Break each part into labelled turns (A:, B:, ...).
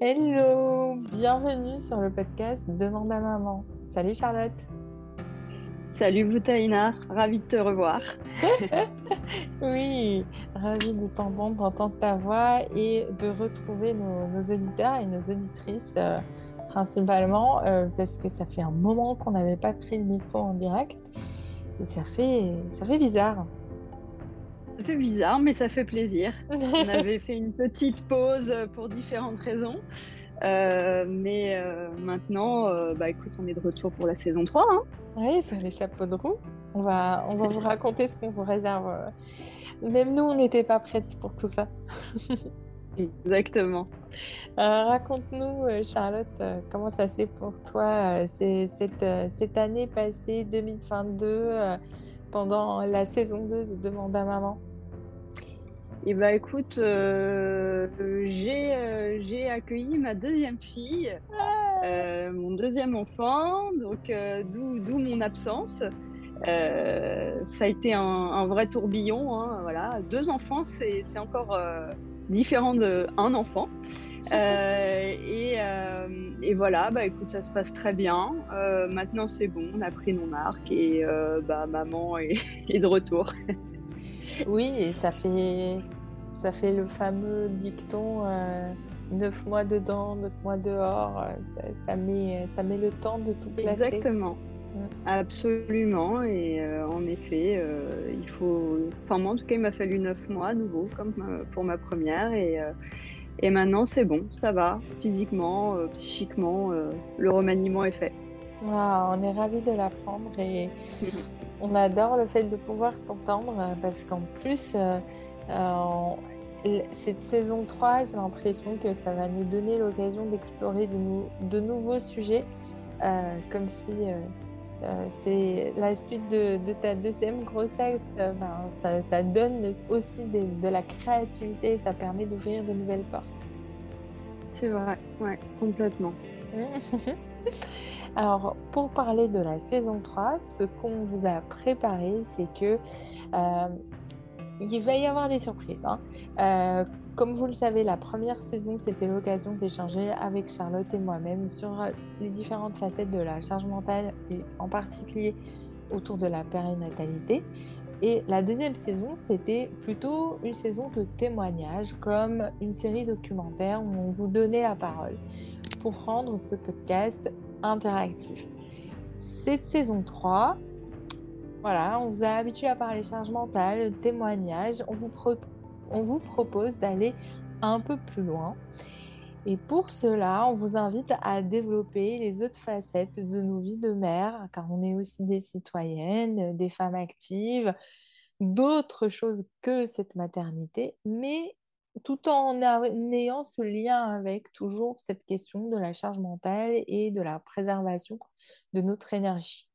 A: Hello, bienvenue sur le podcast Demande à maman. Salut Charlotte.
B: Salut Boutaïna, ravie de te revoir.
A: oui, ravie de t'entendre, d'entendre ta voix et de retrouver nos, auditeurs et nos auditrices euh, principalement euh, parce que ça fait un moment qu'on n'avait pas pris le micro en direct et ça fait, ça fait bizarre.
B: Ça fait bizarre, mais ça fait plaisir. On avait fait une petite pause pour différentes raisons. Euh, mais euh, maintenant, euh, bah, écoute, on est de retour pour la saison 3. Hein.
A: Oui, c'est les chapeaux de roue. On va, on va vous raconter ce qu'on vous réserve. Même nous, on n'était pas prêtes pour tout ça.
B: Exactement.
A: Raconte-nous, Charlotte, comment ça s'est pour toi cette, cette année passée 2022 pendant la saison 2 de Demande à maman?
B: Et bah écoute, euh, euh, j'ai accueilli ma deuxième fille, euh, mon deuxième enfant, donc d'où mon absence. ça a été un, vrai tourbillon. Hein, voilà. Deux enfants, c'est encore différent d'un enfant. Et, et, voilà, bah écoute, ça se passe très bien. maintenant, c'est bon, on a pris nos marques et bah, maman est, est de retour.
A: Oui, et ça fait, ça fait le fameux dicton euh, neuf mois dedans, neuf mois dehors. Euh, ça, met, ça met le temps de tout placer.
B: Exactement. Absolument. Et euh, en effet, il faut. Enfin, moi, en tout cas, il m'a fallu neuf mois à nouveau, comme pour ma première. Et, et maintenant, c'est bon, ça va. Physiquement, psychiquement, le remaniement est fait.
A: on est ravis de l'apprendre et on adore le fait de pouvoir t'entendre parce qu'en plus, euh, cette saison 3, j'ai l'impression que ça va nous donner l'occasion d'explorer de, nouveaux sujets, euh, comme si euh, c'est la suite de, ta deuxième grossesse. Ben, ça, donne aussi de la créativité, ça permet d'ouvrir de nouvelles portes.
B: C'est vrai, ouais, complètement.
A: Alors, pour parler de la saison 3, ce qu'on vous a préparé, c'est que il va y avoir des surprises. Hein. Euh, comme vous le savez, la première saison, c'était l'occasion d'échanger avec Charlotte et moi-même sur euh, les différentes facettes de la charge mentale et en particulier autour de la périnatalité. Et la deuxième saison, c'était plutôt une saison de témoignages, comme une série documentaire où on vous donnait la parole pour rendre ce podcast interactif. Cette saison 3, voilà, on vous a habitué à parler charge mentale, témoignage. On vous, on vous propose d'aller un peu plus loin. Et pour cela, on vous invite à développer les autres facettes de nos vies de mère, car on est aussi des citoyennes, des femmes actives, d'autres choses que cette maternité, mais tout en ayant ce lien avec toujours cette question de la charge mentale et de la préservation de notre énergie.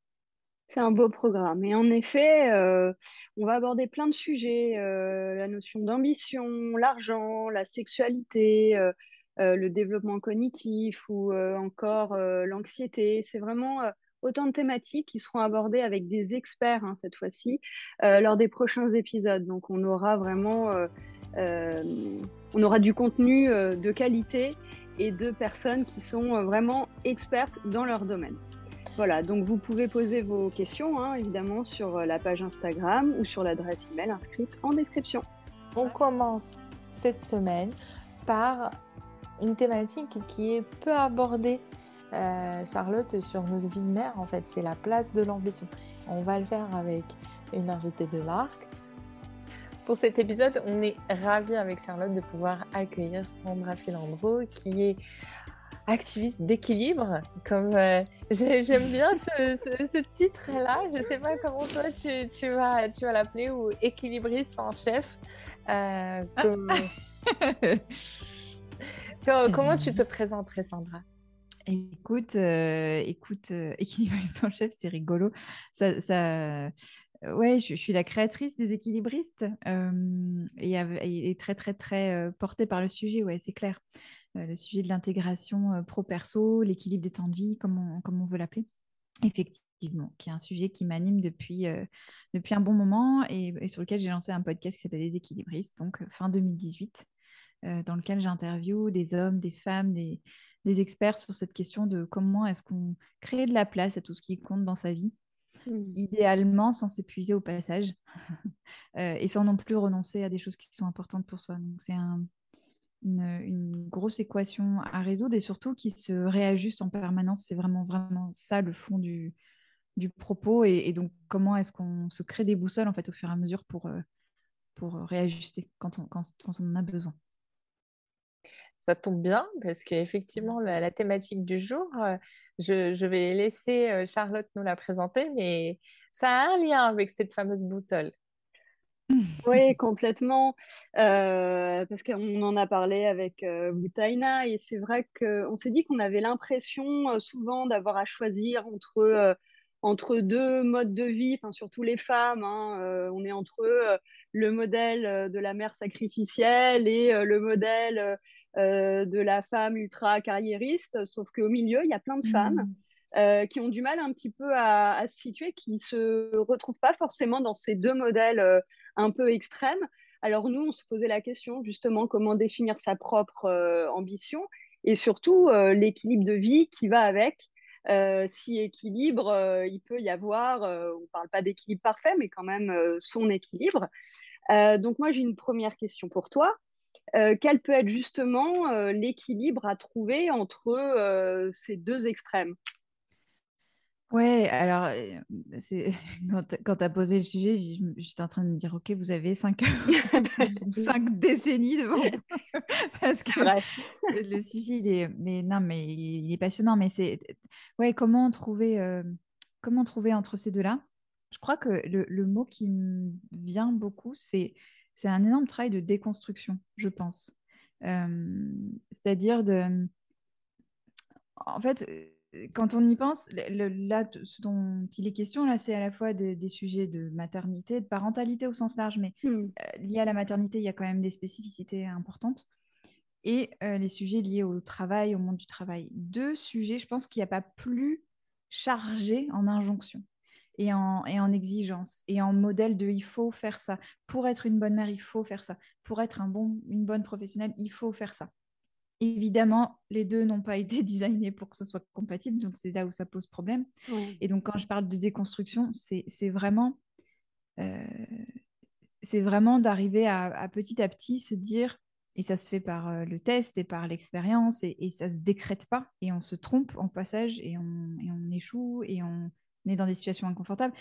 B: C'est un beau programme. Et en effet, euh, on va aborder plein de sujets, euh, la notion d'ambition, l'argent, la sexualité, euh, le développement cognitif ou encore l'anxiété. C'est vraiment autant de thématiques qui seront abordées avec des experts hein, cette fois-ci lors des prochains épisodes. Donc on aura vraiment on aura du contenu de qualité et de personnes qui sont vraiment expertes dans leur domaine. Voilà, donc vous pouvez poser vos questions, hein, évidemment, sur euh, la page Instagram ou sur l'adresse email inscrite en description.
A: On commence cette semaine par une thématique qui est peu abordée, euh, Charlotte, sur notre vie de mère. En fait, c'est la place de l'ambition. On va le faire avec une invitée de l'ARC. Pour cet épisode, on est ravis avec Charlotte de pouvoir accueillir Sandra Filandro, qui est activiste d'équilibre, comme euh, j'aime bien ce, titre-là. Je ne sais pas comment toi tu, tu vas, tu vas l'appeler ou équilibriste en chef. Euh, comment tu te présenterais, Sandra?
C: Écoute, euh, écoute, équilibriste en chef, c'est rigolo. Ça, ça ouais, je, suis la créatrice des équilibristes et, très, très, très portée par le sujet, ouais, c'est clair. Le sujet de l'intégration pro-perso, l'équilibre des temps de vie, comme on, veut l'appeler. Effectivement, qui est un sujet qui m'anime depuis, depuis un bon moment et, sur lequel j'ai lancé un podcast qui s'appelle Les équilibristes, donc fin 2018. dans lequel j'interviewe des hommes, des femmes, des, des, experts sur cette question de comment est-ce qu'on crée de la place à tout ce qui compte dans sa vie, mmh. idéalement sans s'épuiser au passage et sans non plus renoncer à des choses qui sont importantes pour soi. Donc c'est un, une, grosse équation à résoudre et surtout qui se réajuste en permanence. C'est vraiment, vraiment ça le fond du, du propos. Et, donc, comment est-ce qu'on se crée des boussoles en fait au fur et à mesure pour, euh, pour réajuster quand on, quand on en a besoin
A: ça tombe bien parce qu'effectivement, la, la, thématique du jour, euh, je, vais laisser euh, Charlotte nous la présenter, mais ça a un lien avec cette fameuse boussole.
B: Oui, complètement. Euh, parce qu'on en a parlé avec euh, Boutaina et c'est vrai qu'on s'est dit qu'on avait l'impression souvent d'avoir à choisir entre, entre deux modes de vie, surtout les femmes. Hein, on est entre le modèle de la mère sacrificielle et le modèle de la femme ultra carriériste, sauf qu'au milieu, il y a plein de femmes. Mmh. Euh, qui ont du mal un petit peu à, à, se situer, qui se retrouvent pas forcément dans ces deux modèles euh, un peu extrêmes. Alors nous, on se posait la question justement comment définir sa propre euh, ambition et surtout l'équilibre de vie qui va avec. si équilibre, il peut y avoir, on ne parle pas d'équilibre parfait, mais quand même son équilibre. donc moi, j'ai une première question pour toi. Quel peut être justement l'équilibre à trouver entre ces deux extrêmes?
C: Ouais, alors, euh, quand tu as posé le sujet, j'étais en train de me dire, OK, vous avez cinq, cinq décennies devant vous. Parce que le sujet, il est, mais non, mais il est passionnant. Mais c'est, ouais, comment trouver, euh, comment trouver entre ces deux-là? Je crois que le, le, mot qui me vient beaucoup, c'est, c'est un énorme travail de déconstruction, je pense. Euh, c'est-à-dire de, en fait quand on y pense, là, ce dont il est question, là, c'est à la fois des sujets de maternité, de parentalité au sens large, mais mmh. euh, lié à la maternité, il y a quand même des spécificités importantes. Et euh, les sujets liés au travail, au monde du travail. Deux sujets, je pense qu'il n'y a pas plus chargé en injonction et en, et en exigence et en modèle de il faut faire ça. Pour être une bonne mère, il faut faire ça. Pour être un bon, une bonne professionnelle, il faut faire ça. Évidemment, les deux n'ont pas été designés pour que ce soit compatible, donc c'est là où ça pose problème. Et donc, quand je parle de déconstruction, c'est vraiment, euh, c'est vraiment d'arriver à, petit à petit se dire, et ça se fait par euh, le test et par l'expérience, et, et, ça se décrète pas, et on se trompe en passage, et on, et on échoue, et on est dans des situations inconfortables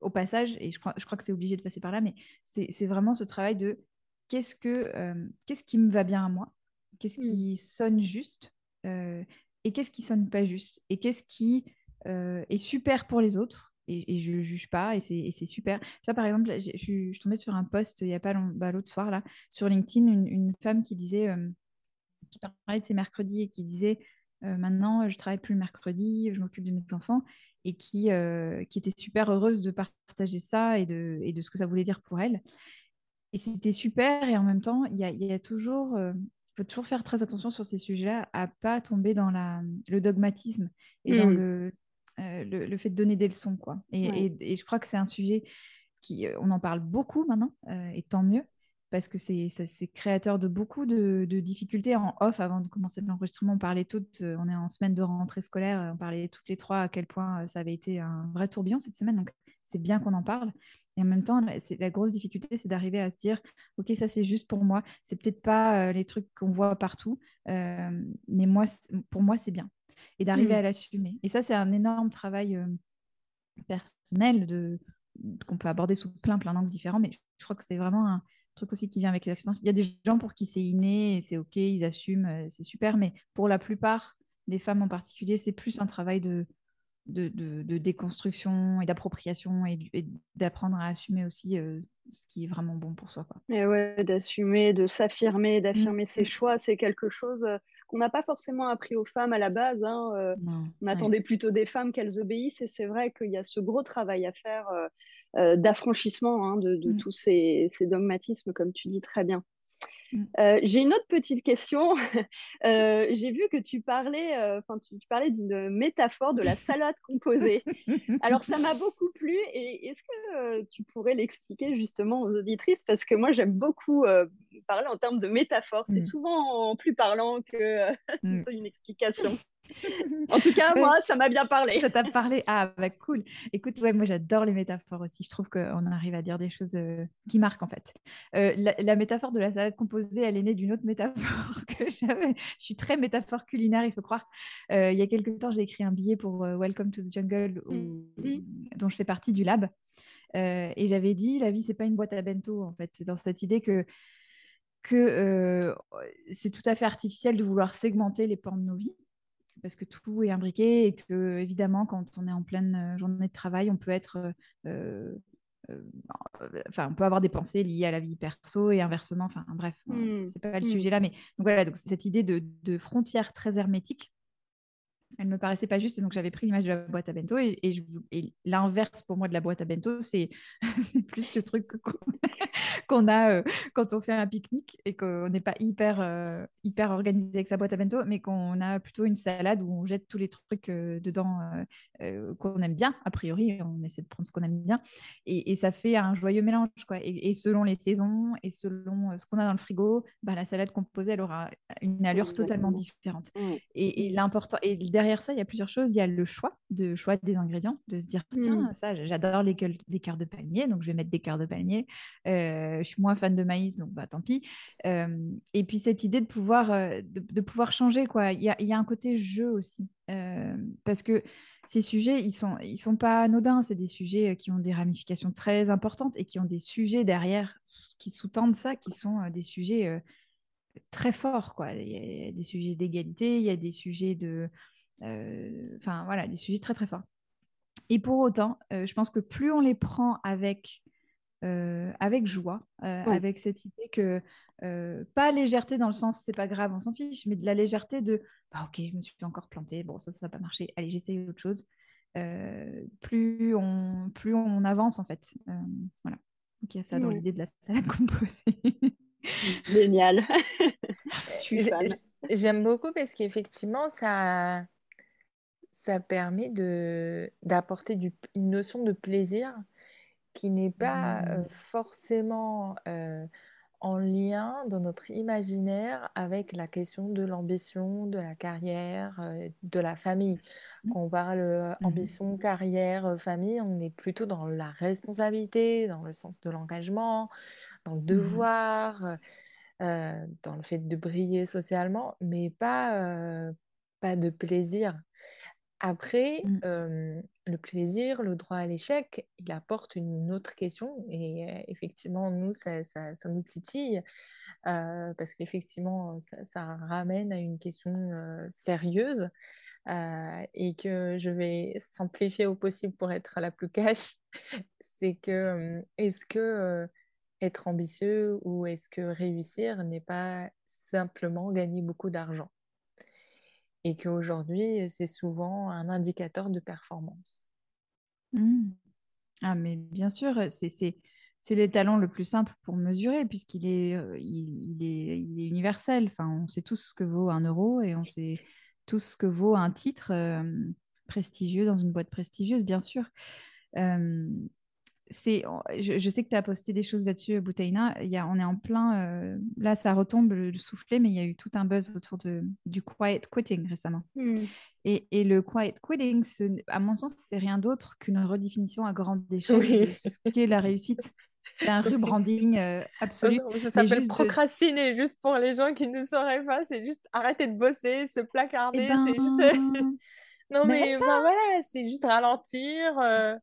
C: au passage, et je crois, je crois que c'est obligé de passer par là, mais c'est vraiment ce travail de qu'est-ce que euh, qu'est-ce qui me va bien à moi qu'est-ce mmh. qui sonne juste euh, et qu'est-ce qui sonne pas juste et qu'est-ce qui euh, est super pour les autres et, je ne juge pas et c'est super. Tu par exemple, je suis tombée sur un post il n'y a pas longtemps, bah, l'autre soir là, sur LinkedIn, une, femme qui disait, euh, qui parlait de ses mercredis et qui disait maintenant je travaille plus le mercredi, je m'occupe de mes enfants et qui, qui était super heureuse de partager ça et de, et de ce que ça voulait dire pour elle. Et c'était super et en même temps, il y a, y a, toujours faut toujours faire très attention sur ces sujets-là, à pas tomber dans la, le dogmatisme et dans mmh. euh, le, le, fait de donner des leçons. Quoi. Et, et, je crois que c'est un sujet qui, euh, on en parle beaucoup maintenant, euh, et tant mieux, parce que c'est créateur de beaucoup de, de, difficultés. En off, avant de commencer l'enregistrement, on parlait toutes, on est en semaine de rentrée scolaire, on parlait toutes les trois à quel point ça avait été un vrai tourbillon cette semaine, donc c'est bien qu'on en parle. Et en même temps, la grosse difficulté, c'est d'arriver à se dire, OK, ça c'est juste pour moi. C'est peut-être pas euh, les trucs qu'on voit partout, euh, mais moi, pour moi, c'est bien. Et d'arriver mmh. à l'assumer. Et ça, c'est un énorme travail euh, personnel de, qu'on peut aborder sous plein, plein d'angles différents. Mais je crois que c'est vraiment un truc aussi qui vient avec l'expérience. Il y a des gens pour qui c'est inné, c'est OK, ils assument, c'est super. Mais pour la plupart des femmes en particulier, c'est plus un travail de de, déconstruction et d'appropriation et, d'apprendre à assumer aussi euh, ce qui est vraiment bon pour soi. Quoi.
B: Et ouais, d'assumer, de s'affirmer, d'affirmer ses mmh. choix, c'est quelque chose euh, qu'on n'a pas forcément appris aux femmes à la base. Hein, euh. on attendait plutôt des femmes qu'elles obéissent et c'est vrai qu'il y a ce gros travail à faire d'affranchissement hein, de, mmh. tous ces, ces, dogmatismes, comme tu dis très bien. Mm. Euh, j'ai une autre petite question. Euh, j'ai vu que tu parlais, euh, enfin, tu, parlais d'une métaphore de la salade composée. Alors, ça m'a beaucoup plu. Et est-ce que tu pourrais l'expliquer justement aux auditrices? Parce que moi, j'aime beaucoup parler en termes de métaphore. C'est mm. souvent plus parlant que mm. une explication. en tout cas, moi, ça m'a bien parlé.
C: Ça t'a parlé Ah, bah cool. Écoute, ouais, moi, j'adore les métaphores aussi. Je trouve qu'on arrive à dire des choses qui marquent en fait. la, la, métaphore de la salade composée, elle est née d'une autre métaphore que j'avais. Je suis très métaphore culinaire, il faut croire. Euh, il y a quelques temps, j'ai écrit un billet pour euh, Welcome to the Jungle, mm-hmm. dont je fais partie du lab. Euh, et j'avais dit, la vie, c'est pas une boîte à bento, en fait. Dans cette idée que, que c'est tout à fait artificiel de vouloir segmenter les pans de nos vies parce que tout est imbriqué et que évidemment quand on est en pleine journée de travail, on peut être euh, enfin, on peut avoir des pensées liées à la vie perso et inversement. Enfin, bref, mmh. c'est pas le mmh. sujet là, mais donc voilà, donc cette idée de, de frontière très hermétique elle me paraissait pas juste et donc j'avais pris l'image de la boîte à bento et, et, l'inverse pour moi de la boîte à bento c'est plus le truc qu'on a euh, quand on fait un pique-nique et qu'on n'est pas hyper euh, hyper organisé avec sa boîte à bento mais qu'on a plutôt une salade où on jette tous les trucs euh, dedans qu'on aime bien a priori on essaie de prendre ce qu'on aime bien et, ça fait un joyeux mélange quoi et, selon les saisons et selon ce qu'on a dans le frigo bah, la salade composée elle aura une allure totalement différente mmh. et, l'important et derrière ça, il y a plusieurs choses. Il y a le choix, de choix des ingrédients, de se dire tiens, mmh. ça, j'adore les, les cœurs de palmier, donc je vais mettre des cœurs de palmier. Euh, je suis moins fan de maïs, donc bah tant pis. Euh, et puis cette idée de pouvoir, euh, de, pouvoir changer, quoi. Il y a, il y a un côté jeu aussi, parce que ces sujets, ils sont, ils sont pas anodins. C'est des sujets qui ont des ramifications très importantes et qui ont des sujets derrière qui sous-tendent ça, qui sont des sujets très forts. Quoi. Il y a des sujets d'égalité, il y a des sujets de, enfin, voilà, des sujets très, très forts. Et pour autant, euh, je pense que plus on les prend avec, euh, avec joie, avec cette idée que, pas légèreté dans le sens c'est pas grave, on s'en fiche, mais de la légèreté de bah, ok, je me suis encore plantée, bon, ça, ça n'a pas marché, allez, j'essaye autre chose. plus, on, plus on avance en fait. voilà. Donc il y a ça dans l'idée de la salade composée.
B: Génial.
A: J'aime beaucoup parce qu'effectivement, ça, ça permet de d'apporter une notion de plaisir qui n'est pas euh, mmh. forcément euh, en lien dans notre imaginaire avec la question de l'ambition, de la carrière, euh, de la famille. Mmh. Quand on parle mmh ambition, carrière, famille, on est plutôt dans la responsabilité, dans le sens de l'engagement, dans le devoir, dans le fait de briller socialement, mais pas, pas de plaisir. Après, mmh. le plaisir, le droit à l'échec, il apporte une autre question. Et effectivement, nous, ça, ça, nous titille parce qu'effectivement, ça, ça, ramène à une question sérieuse et que je vais simplifier au possible pour être la plus cash. C'est que est-ce que être ambitieux ou est-ce que réussir n'est pas simplement gagner beaucoup d'argent? Et qu'aujourd'hui, c'est souvent un indicateur de performance.
C: Mmh. Ah, mais bien sûr, c'est les talents le plus simple pour mesurer, puisqu'il est, euh, il, est, il est universel. Enfin, on sait tous ce que vaut un euro et on sait tous ce que vaut un titre euh, prestigieux dans une boîte prestigieuse, bien sûr. Euh, c'est, je, sais que tu as posté des choses là-dessus, Boutaina. Il y on est en plein. Euh, là, ça retombe le, soufflet, mais il y a eu tout un buzz autour de, du quiet quitting récemment. Hmm. Et, et, le quiet quitting, à mon sens, c'est rien d'autre qu'une redéfinition à grande échelle de ce qu'est la réussite. C'est un rebranding euh, absolu.
A: Oh ça s'appelle procrastiner, juste pour les gens qui ne sauraient pas. C'est juste arrêter de bosser, se placarder. Eh juste... Ben, non, mais, voilà, c'est juste ralentir. Euh,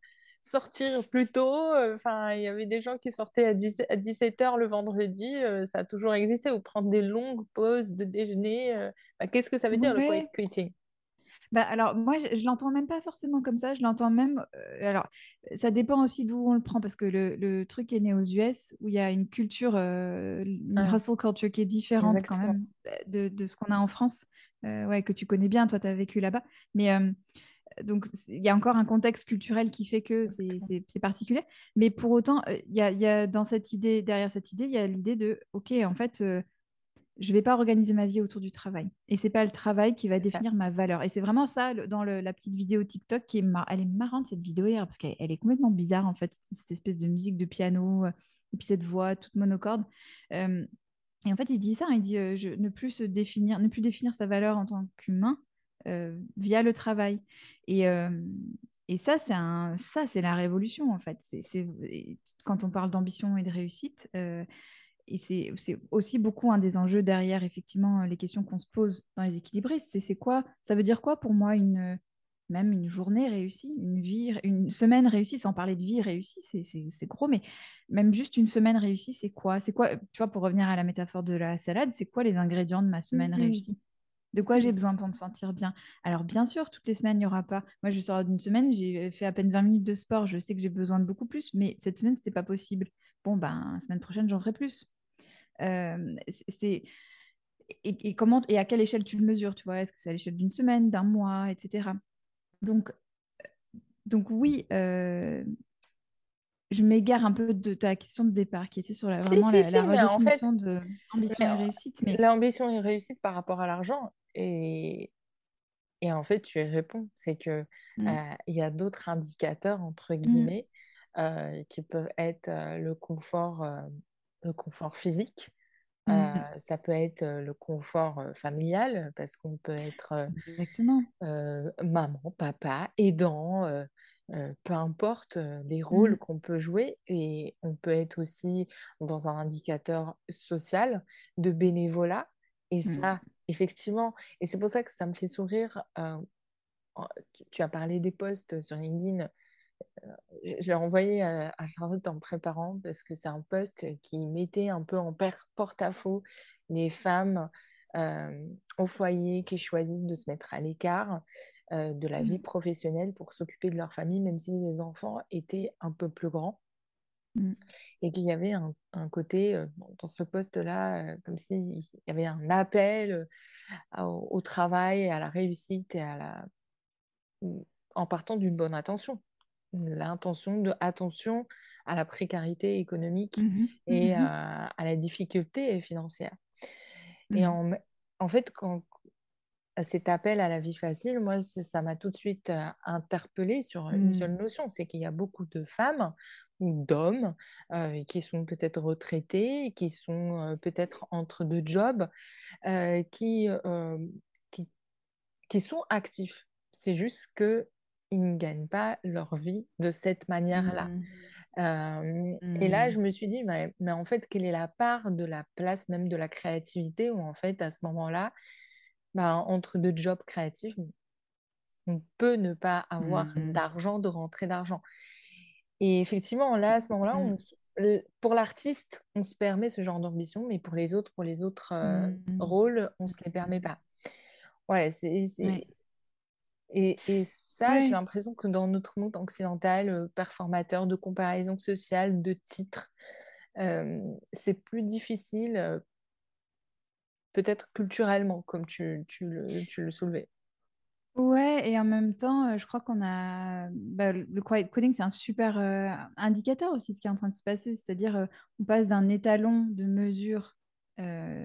A: sortir plus tôt. Euh, enfin, il y avait des gens qui sortaient à, 17h le vendredi. Euh, ça a toujours existé. Ou prendre des longues pauses de déjeuner. Euh, bah, qu'est-ce que ça veut dire le quiet quitting?
C: Bah, alors, moi, je, ne l'entends même pas forcément comme ça. Je l'entends même. alors, ça dépend aussi d'où on le prend parce que le, le, truc est né aux US où il y a une culture, une ah. hustle culture qui est différente quand même de, de ce qu'on a en France. ouais, que tu connais bien, toi, tu as vécu là-bas. Mais donc il y a encore un contexte culturel qui fait que c'est particulier. Mais pour autant, euh, il y, a, dans cette idée, derrière cette idée, il y a l'idée de, ok, en fait, euh, je vais pas organiser ma vie autour du travail. Et c'est pas le travail qui va
A: ça.
C: définir ma valeur. Et c'est vraiment ça le- dans le- la petite vidéo TikTok qui est mar- elle est marrante cette vidéo hier parce qu'elle elle est complètement bizarre en fait cette espèce de musique de piano euh, et puis cette voix toute monocorde. Euh, et en fait il dit ça, il dit euh, je, ne plus se définir, ne plus définir sa valeur en tant qu'humain via le travail. Et euh, et ça, c'est un, ça, c'est la révolution, en fait. C'est, quand on parle d'ambition et de réussite, euh, et c'est c'est aussi beaucoup un des enjeux derrière, effectivement, euh, les questions qu'on se pose dans les équilibristes. C'est c'est quoi, ça veut dire quoi pour moi une, même une journée réussie, une vie, une semaine réussie, sans parler de vie réussie, c'est c'est- c'est gros, mais même juste une semaine réussie, c'est quoi? C'est quoi, tu vois, pour revenir à la métaphore de la salade, c'est quoi les ingrédients de ma semaine réussie? De quoi j'ai
B: Mhm.
C: besoin pour me sentir bien? Alors, bien sûr, toutes les semaines, il n'y aura pas. Moi, je sors d'une semaine, j'ai fait à peine 20 minutes de sport. Je sais que j'ai besoin de beaucoup plus, mais cette semaine, ce n'était pas possible. Bon, ben, la semaine prochaine, j'en ferai plus. Euh, c'est et, et comment et à quelle échelle tu le mesures, tu vois? Est-ce que c'est à l'échelle d'une semaine, d'un mois, etc. Donc, donc oui, euh, je m'égare un peu de ta question de départ, qui était sur la,
A: Si,
C: vraiment
A: si,
C: la,
A: si,
C: la
A: mais en fait,
C: redéfinition de ambition et réussite. Mais
A: l'ambition et réussite par rapport à l'argent. Et, et en fait, tu y réponds. C'est que
C: Mm.
A: euh, il y a d'autres indicateurs, entre
C: Mm.
A: guillemets, euh, qui peuvent être euh, le confort, le confort physique.
C: Mm.
A: Euh, ça peut être le confort familial, parce qu'on peut être maman, papa, aidant, peu importe les rôles qu'on peut jouer. Et on peut être aussi dans un indicateur social de bénévolat. Et ça, effectivement, et c'est pour ça que ça me fait sourire. euh, tu, as parlé des posts sur LinkedIn. euh, je l'ai envoyé à, à Charlotte en préparant parce que c'est un post qui mettait un peu en porte-à-faux les femmes euh, au foyer qui choisissent de se mettre à l'écart euh, de la vie
C: Mm.
A: professionnelle pour s'occuper de leur famille, même si les enfants étaient un peu plus grands.
C: Mm.
A: Et qu'il y avait un, un côté euh, dans ce poste-là, euh, comme s'il y avait un appel à- au, au travail, à la réussite et à la... en partant d'une bonne intention. L'intention de attention à la précarité économique
C: Mhm.
A: et à, à la difficulté financière. Et en, en fait, quand cet appel à la vie facile, moi, ça m'a tout de suite interpellée sur une
C: Mm.
A: seule notion, c'est qu'il y a beaucoup de femmes ou d'hommes euh, qui sont peut-être retraités, qui sont euh, peut-être entre deux jobs, euh, qui, qui, qui sont actifs. C'est juste que ils ne gagnent pas leur vie de cette manière-là.
C: Mm.
A: Euh, et là,
C: Mm.
A: je me suis dit, mais, mais en fait, quelle est la part de la place même de la créativité où en fait, à ce moment-là, bah, entre deux jobs créatifs, on peut ne pas avoir
C: Mm.
A: d'argent, de rentrée d'argent. Et effectivement, là, à ce moment-là,
C: Mm.
A: on le- pour l'artiste, on se permet ce genre d'ambition, mais pour les autres, pour les autres euh,
C: Mm.
A: rôles, on ne se les permet pas. Voilà, c'est,
C: Ouais.
A: Et, et ça, j'ai l'impression que dans notre monde occidental, euh, performateur de comparaison sociale, de titres, euh, c'est plus difficile, peut-être culturellement, comme tu, le, tu le soulevais.
C: Ouais, et en même temps, euh, je crois qu'on a. bah, le quiet coding, c'est un super euh, indicateur aussi de ce qui est en train de se passer. C'est-à-dire, euh, on passe d'un étalon de mesure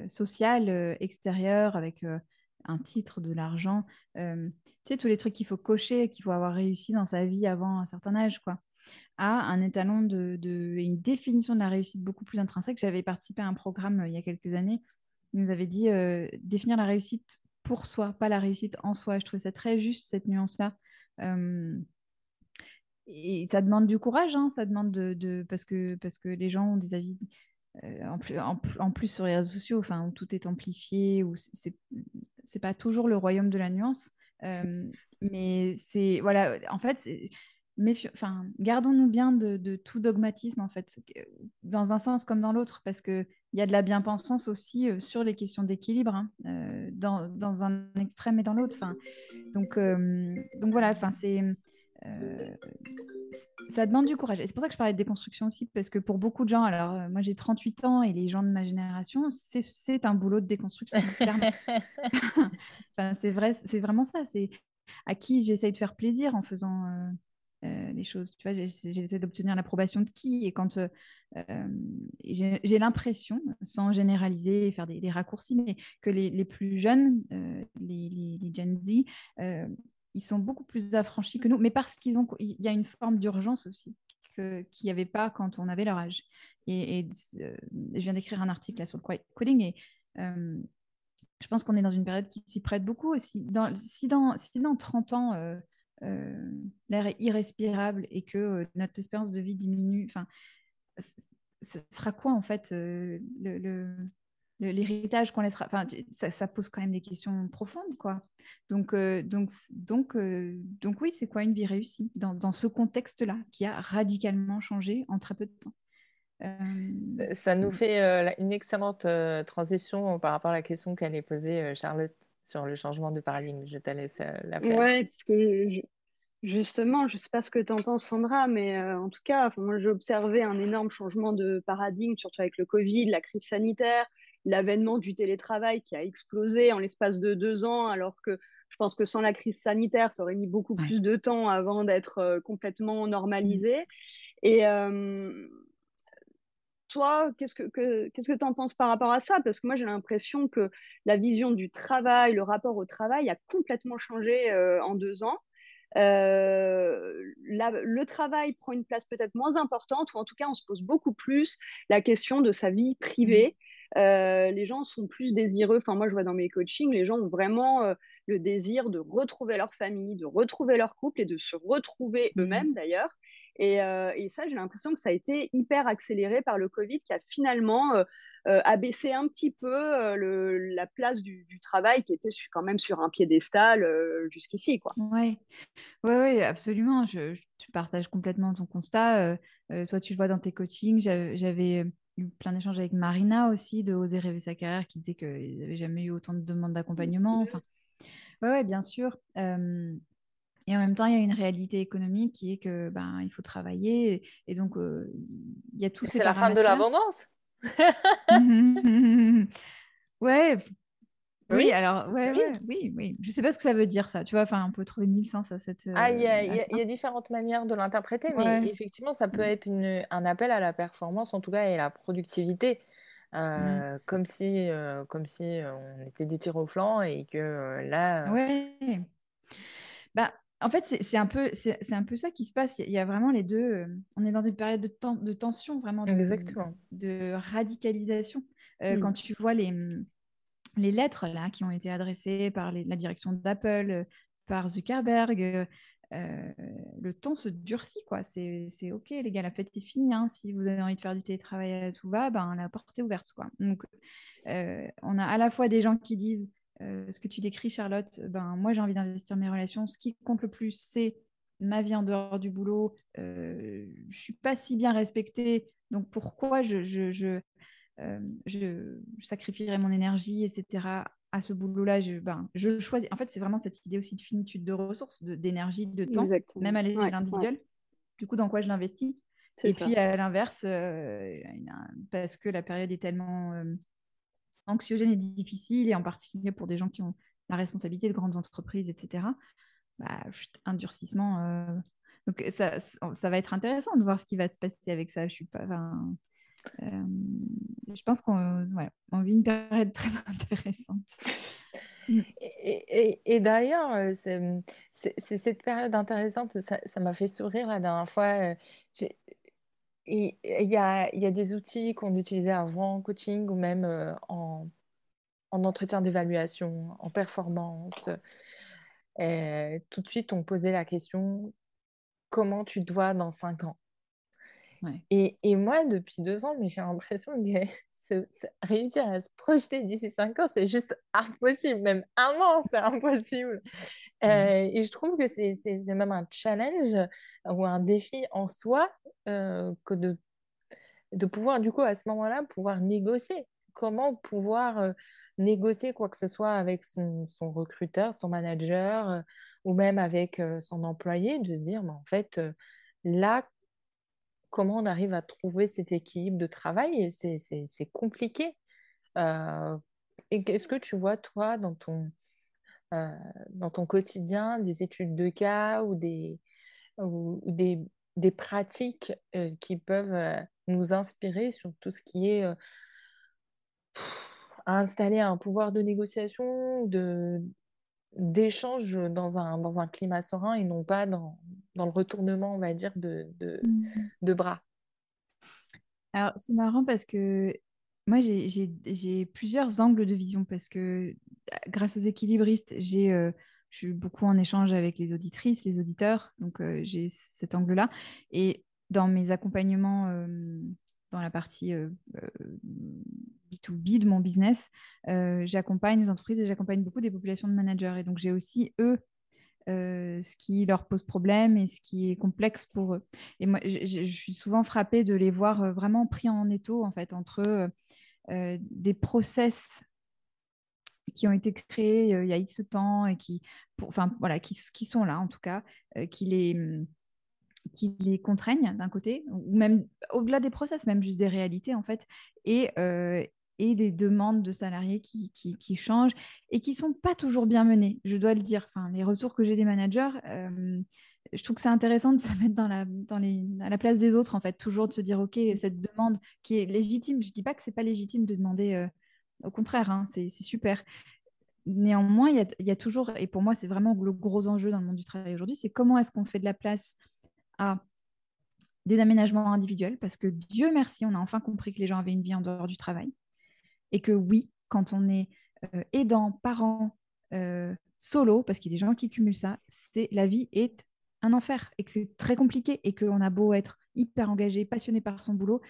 C: sociale extérieure avec un titre, de l'argent, tu sais, tous les trucs qu'il faut cocher, qu'il faut avoir réussi dans sa vie avant un certain âge, quoi, à un étalon de, de- une définition de la réussite beaucoup plus intrinsèque. J'avais participé à un programme il y a quelques années. Il nous avait dit euh, définir la réussite pour soi, pas la réussite en soi. Je trouvais ça très juste, cette nuance-là. Et ça demande du courage, hein, ça demande de, parce que, parce que les gens ont des avis euh, en, plus, sur les réseaux sociaux, enfin, où tout est amplifié, où c'est pas toujours le royaume de la nuance. Mais c'est, voilà, en fait, enfin, gardons-nous bien de, de tout dogmatisme, en fait, dans un sens comme dans l'autre, parce qu'il y a de la bien-pensance aussi euh, sur les questions d'équilibre, hein, euh, dans, dans un extrême et dans l'autre. Donc, euh, donc voilà, c'est. ça demande du courage. Et c'est pour ça que je parlais de déconstruction aussi, parce que pour beaucoup de gens, alors moi j'ai 38 ans et les gens de ma génération, c'est- un boulot de déconstruction. Enfin, c'est vrai, c'est vraiment ça. C'est à qui j'essaye de faire plaisir en faisant, euh, les choses. Tu vois, j'essaie d'obtenir l'approbation de qui Et quand j'ai l'impression, sans généraliser et faire des, raccourcis, mais que les, plus jeunes, les, les, Gen Z, ils sont beaucoup plus affranchis que nous, mais parce qu'il y a une forme d'urgence aussi qu'il n'y avait pas quand on avait leur âge. Et, je viens d'écrire un article là sur le coding et je pense qu'on est dans une période qui s'y prête beaucoup aussi. Si, dans, si dans 30 ans, euh, euh, l'air est irrespirable et que euh, notre espérance de vie diminue, enfin, ce sera quoi en fait le, l'héritage qu'on laissera? Enfin ça, ça, pose quand même des questions profondes quoi. Donc donc donc donc oui c'est quoi une vie réussie dans, dans ce contexte là qui a radicalement changé en très peu de temps?
A: Euh, ça nous fait euh, une excellente euh, transition par rapport à la question qu'elle est posée, Charlotte, sur le changement de paradigme. Je te laisse la faire.
B: Oui, parce que justement, je ne sais pas ce que tu en penses, Sandra, mais en tout cas, moi, j'ai observé un énorme changement de paradigme, surtout avec le Covid, la crise sanitaire, l'avènement du télétravail qui a explosé en l'espace de deux ans, alors que je pense que sans la crise sanitaire, ça aurait mis beaucoup plus de temps avant d'être complètement normalisé. Et toi, qu'est-ce que qu'est-ce que tu en penses par rapport à ça? Parce que moi, j'ai l'impression que la vision du travail, le rapport au travail a complètement changé euh, en deux ans. Euh, le travail prend une place peut-être moins importante, ou en tout cas, on se pose beaucoup plus la question de sa vie privée. Mmh. Euh, les gens sont plus désireux. Enfin, moi, je vois dans mes coachings, les gens ont vraiment le désir de retrouver leur famille, de retrouver leur couple et de se retrouver mmh. eux-mêmes d'ailleurs. Euh, et, ça, j'ai l'impression que ça a été hyper accéléré par le Covid qui a finalement euh, euh, abaissé un petit peu la place du, travail qui était quand même sur un piédestal jusqu'ici.
C: Oui, ouais, ouais, absolument. Je, je, partage complètement ton constat. toi, tu le vois dans tes coachings. J'avais eu plein d'échanges avec Marina aussi de Oser rêver sa carrière qui disait qu'il n'avait jamais eu autant de demandes d'accompagnement. Enfin, ouais, ouais, bien sûr. Et en même temps, il y a une réalité économique qui est que ben il faut travailler et, donc euh, il y a ces
A: C'est la fin de l'abondance.
C: ouais. Oui, alors ouais, oui. oui, oui. Je sais pas ce que ça veut dire ça. Tu vois, enfin, on peut trouver mille sens à cette.
A: Ah, il y, a, y, a différentes manières de l'interpréter, mais effectivement, ça peut être une, un appel à la performance, en tout cas, et à la productivité. Euh, mm. comme si, euh, comme si on était des tirs au flanc et que là.
C: Ouais. Bah, en fait, c'est un, peu, un peu ça qui se passe. Il y a vraiment les deux. Euh, on est dans une période de, de tension, vraiment, de,
A: Exactement.
C: de radicalisation. Euh, quand tu vois les, les lettres là, qui ont été adressées par la direction d'Apple, euh, par Zuckerberg, le ton se durcit. quoi. C'est OK, les gars, la fête est finie. Hein. Si vous avez envie de faire du télétravail à tout va, ben, la porte est ouverte. Quoi. Donc, on a à la fois des gens qui disent euh, ce que tu décris, Charlotte, ben, moi j'ai envie d'investir mes relations. Ce qui compte le plus, c'est ma vie en dehors du boulot. Euh, je suis pas si bien respectée, donc pourquoi je, je, je, euh, je, sacrifierais mon énergie, etc. à ce boulot-là? Je, ben, je choisis. En fait, c'est vraiment cette idée aussi de finitude de ressources, d'énergie, de, temps, même à l'échelle individuelle. Du coup, dans quoi je l'investis? Et puis à l'inverse, parce que la période est tellement anxiogène et difficile, et en particulier pour des gens qui ont la responsabilité de grandes entreprises, etc. Bah, un durcissement. Euh, donc ça, ça, va être intéressant de voir ce qui va se passer avec ça. Je suis pas. Euh, je pense qu'on vit une période très intéressante.
A: Et, et, d'ailleurs, euh, c'est cette période intéressante, ça m'a fait sourire la dernière fois. Il y a, des outils qu'on utilisait avant en coaching ou même euh, en, en entretien d'évaluation, en performance. Tout de suite, on posait la question, comment tu te vois dans cinq ans? Et, et, moi, depuis deux ans, mais j'ai l'impression que réussir à se projeter d'ici cinq ans, c'est juste impossible. Même un an, c'est impossible. Mmh. Euh, et je trouve que c'est même un challenge ou un défi en soi euh, que de, de pouvoir, du coup, à ce moment-là, pouvoir négocier. Comment pouvoir euh, négocier quoi que ce soit avec son, son recruteur, son manager ou même avec son employé, de se dire, mais en fait, là, comment on arrive à trouver cet équilibre de travail C'est compliqué. Euh, est-ce que tu vois, toi, dans ton, euh, dans ton quotidien, des études de cas ou des, ou, des, des, pratiques qui peuvent nous inspirer sur tout ce qui est installer un pouvoir de négociation, de, d'échange dans un, dans un climat serein et non pas dans, dans le retournement, on va dire, de, de, mmh. de bras.
C: Alors, c'est marrant parce que moi, j'ai plusieurs angles de vision parce que grâce aux équilibristes, j'ai euh, je suis beaucoup en échange avec les auditrices, les auditeurs, donc euh, j'ai cet angle-là. Et dans mes accompagnements euh, dans la partie B2B de mon business, j'accompagne les entreprises et j'accompagne beaucoup des populations de managers. Et donc, j'ai aussi, eux, ce qui leur pose problème et ce qui est complexe pour eux. Et moi, je, suis souvent frappée de les voir vraiment pris en étau, en fait, entre des process qui ont été créés il y a X temps et qui, enfin, voilà, qui, qui, sont là, en tout cas, qui les mmh, qui les contraignent d'un côté, ou même au-delà des process, même juste des réalités en fait, et, euh, et des demandes de salariés qui, qui, changent et qui sont pas toujours bien menées, je dois le dire. Enfin, les retours que j'ai des managers, euh, je trouve que c'est intéressant de se mettre dans la, dans les, à la place des autres, en fait, toujours de se dire, OK, cette demande qui est légitime, je dis pas que c'est pas légitime de demander, euh, au contraire, hein, c'est super. Néanmoins, il y a, y a, toujours, et pour moi, c'est vraiment le gros enjeu dans le monde du travail aujourd'hui, c'est comment est-ce qu'on fait de la place à des aménagements individuels, parce que Dieu merci, on a enfin compris que les gens avaient une vie en dehors du travail, et que oui, quand on est euh, aidant, parent, euh, solo, parce qu'il y a des gens qui cumulent ça, c'est la vie est un enfer, et que c'est très compliqué, et qu'on a beau être hyper engagé, passionné par son boulot,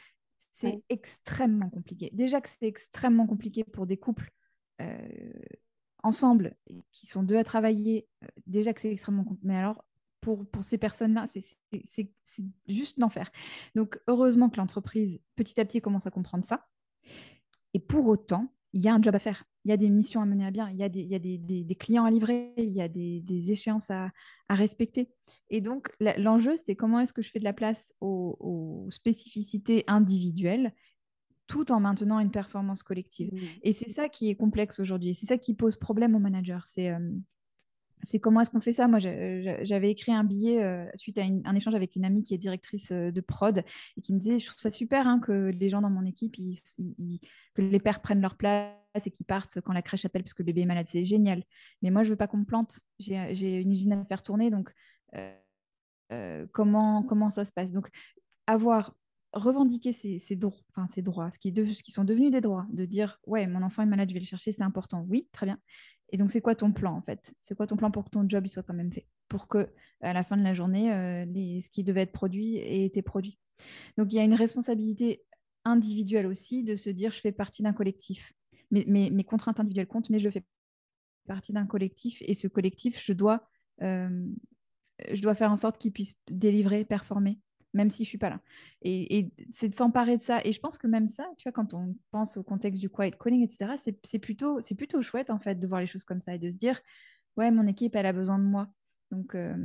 C: c'est extrêmement compliqué. Déjà que c'est extrêmement compliqué pour des couples euh, ensemble qui sont deux à travailler, déjà que c'est extrêmement compliqué. Mais alors, pour, pour ces personnes-là, c'est juste l'enfer. Donc, heureusement que l'entreprise, petit à petit, commence à comprendre ça. Et pour autant, il y a un job à faire. Il y a des missions à mener à bien. Il y a des, il y a des, des, clients à livrer. Il y a des, des échéances à, à, respecter. Et donc, l'enjeu, c'est comment est-ce que je fais de la place aux, aux spécificités individuelles tout en maintenant une performance collective. Mmh. Et c'est ça qui est complexe aujourd'hui. C'est ça qui pose problème aux managers. C'est euh, c'est comment est-ce qu'on fait ça? Moi, j'avais écrit un billet euh, suite à un échange avec une amie qui est directrice euh, de prod et qui me disait, je trouve ça super hein, que les gens dans mon équipe, que les pères prennent leur place et qu'ils partent quand la crèche appelle parce que le bébé est malade. C'est génial. Mais moi, je veux pas qu'on me plante. J'ai une usine à faire tourner, donc euh, comment, ça se passe? Donc, avoir revendiqué ces, ces droits, ce qui, ce qui sont devenus des droits, de dire ouais, mon enfant est malade, je vais le chercher, c'est important. Oui, très bien. Et donc, c'est quoi ton plan en fait? C'est quoi ton plan pour que ton job il soit quand même fait? Pour que à la fin de la journée, euh, les, ce qui devait être produit ait été produit. Donc, il y a une responsabilité individuelle aussi de se dire je fais partie d'un collectif. Mes, mes, contraintes individuelles comptent, mais je fais partie d'un collectif et ce collectif, je dois, euh, je dois faire en sorte qu'il puisse délivrer, performer même si je suis pas là. Et, c'est de s'emparer de ça. Et je pense que même ça, tu vois, quand on pense au contexte du quiet calling, etc., c'est plutôt, chouette, en fait, de voir les choses comme ça et de se dire, ouais, mon équipe, elle a besoin de moi. Donc, euh,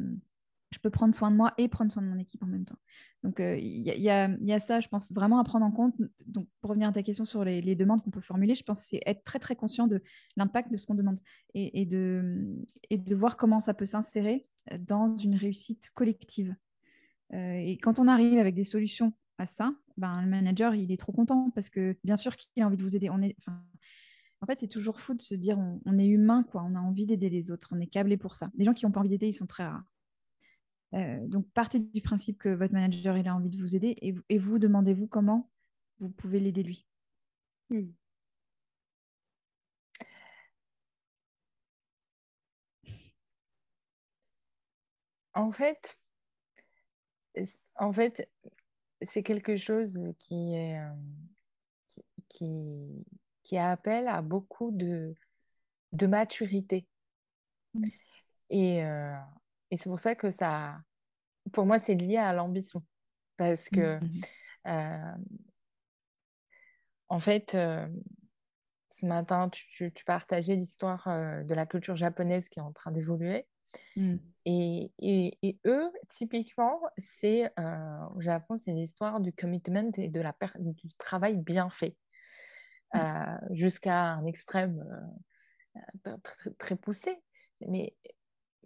C: je peux prendre soin de moi et prendre soin de mon équipe en même temps. Donc, euh, il y, a, ça, je pense, vraiment à prendre en compte. Donc, pour revenir à ta question sur les, demandes qu'on peut formuler, je pense que c'est être très, très conscient de l'impact de ce qu'on demande et, de, et de voir comment ça peut s'insérer dans une réussite collective. Euh, et quand on arrive avec des solutions à ça, ben, le manager, il est trop content parce que bien sûr qu'il a envie de vous aider. En fait, c'est toujours fou de se dire on, est humain, quoi. On a envie d'aider les autres. On est câblé pour ça. Les gens qui n'ont pas envie d'aider, ils sont très rares. Euh, donc, partez du principe que votre manager, il a envie de vous aider et, vous demandez-vous comment vous pouvez l'aider lui. Hmm.
A: En fait, en fait, c'est quelque chose qui est euh, qui, qui, appelle à beaucoup de, de maturité. Mmh. Et, euh, et c'est pour ça que ça, pour moi, c'est lié à l'ambition. Parce que, mmh. euh, en fait, ce matin, tu, tu partageais l'histoire de la culture japonaise qui est en train d'évoluer. Mmh. Et, et, eux, typiquement, c'est euh, au Japon, c'est l'histoire du commitment et de la du travail bien fait, mmh. euh, jusqu'à un extrême euh, très, très, poussé. Mais,